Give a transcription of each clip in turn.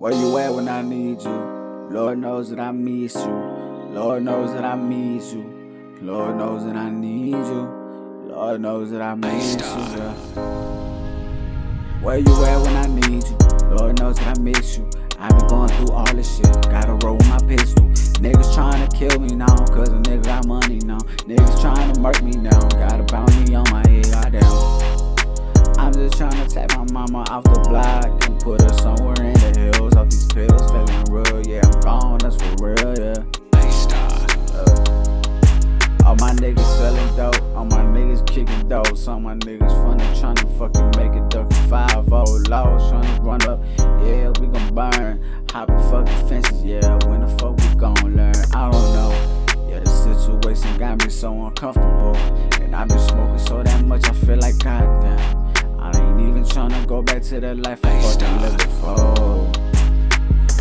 Where you at when I need you? Lord knows that I miss you. Lord knows that I miss you. Lord knows that I need you. Lord knows that I miss you. Yeah. Where you at when I need you? Lord knows that I miss you. I've been going through all this shit. Gotta roll my pistol. Niggas trying to kill me now, cause a nigga got money now. Niggas trying to murk me now. Just trying to take my mama off the block and put her somewhere in the hills. Off these pills, feeling real, yeah, I'm gone, that's for real, yeah. Uh, all my niggas selling dope, all my niggas kicking dope. Some of my niggas funny, trying to fucking make it duck 5 0 lost, trying to run up. Yeah, we gon' burn. Hopping fucking fences, yeah, when the fuck we gon' learn? I don't know. Yeah, the situation got me so uncomfortable. And I've been smoking so damn much, I feel like goddamn. Ain't even tryna go back to that life I fucking lived before.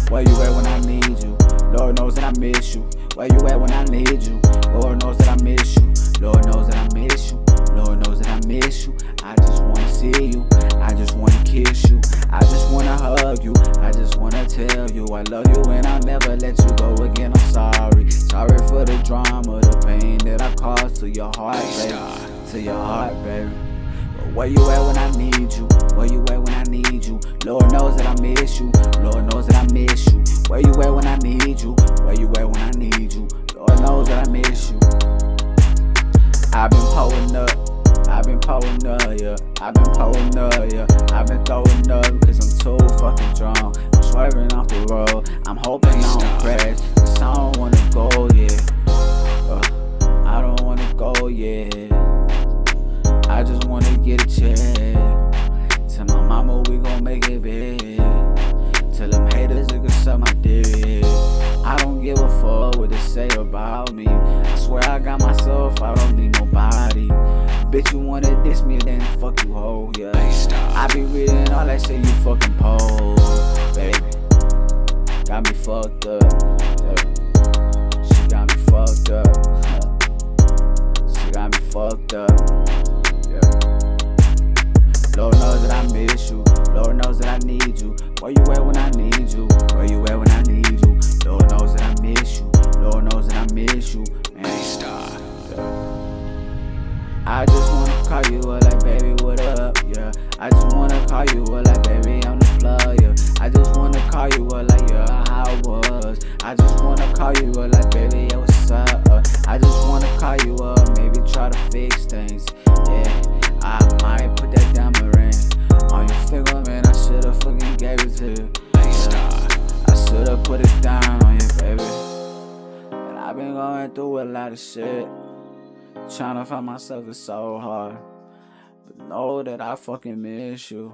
Where you at when I need you? Lord knows that I miss you. Where you at when I need you? Lord knows that I miss you. Lord knows that I miss you. Lord knows that I miss you. I just wanna see you. I just wanna kiss you. I just wanna hug you. I just wanna tell you I love you and I'll never let you go again. I'm sorry. Sorry for the drama, the pain that I caused to your heart, baby. To your heart, baby. But where you at when I need you? Where you at when I need you? Lord knows that I miss you. Lord knows that I miss you. Where you at when I need you? Where you at when I need you? Lord knows that I miss you. I've been pulling up. I've been pulling up, yeah. I've been pulling up, yeah. I've been throwing up because I'm too fucking drunk. I'm swerving off the road. I'm hoping I don't crash. Say about me. I swear I got myself, I don't need nobody. Bitch, you wanna diss me, then fuck you, hoe, yeah. I be reading all that shit you fucking post, baby. Got me fucked up, yeah. She got me fucked up. She got me fucked up. Lord knows that I miss you. Lord knows that I need you. Where you at when I need you? Where you at when I need you? Lord knows that I miss you. Miss you. Man, I just wanna call you up like baby, what up? Yeah. I just wanna call you up like baby, I'm the plug. Yeah. I just wanna call you up like yeah, how it was. I just wanna call you up like baby, yeah, what's up? Uh, I just wanna call you up, maybe try to fix things. Going through a lot of shit. Trying to find myself is so hard. But know that I fucking miss you.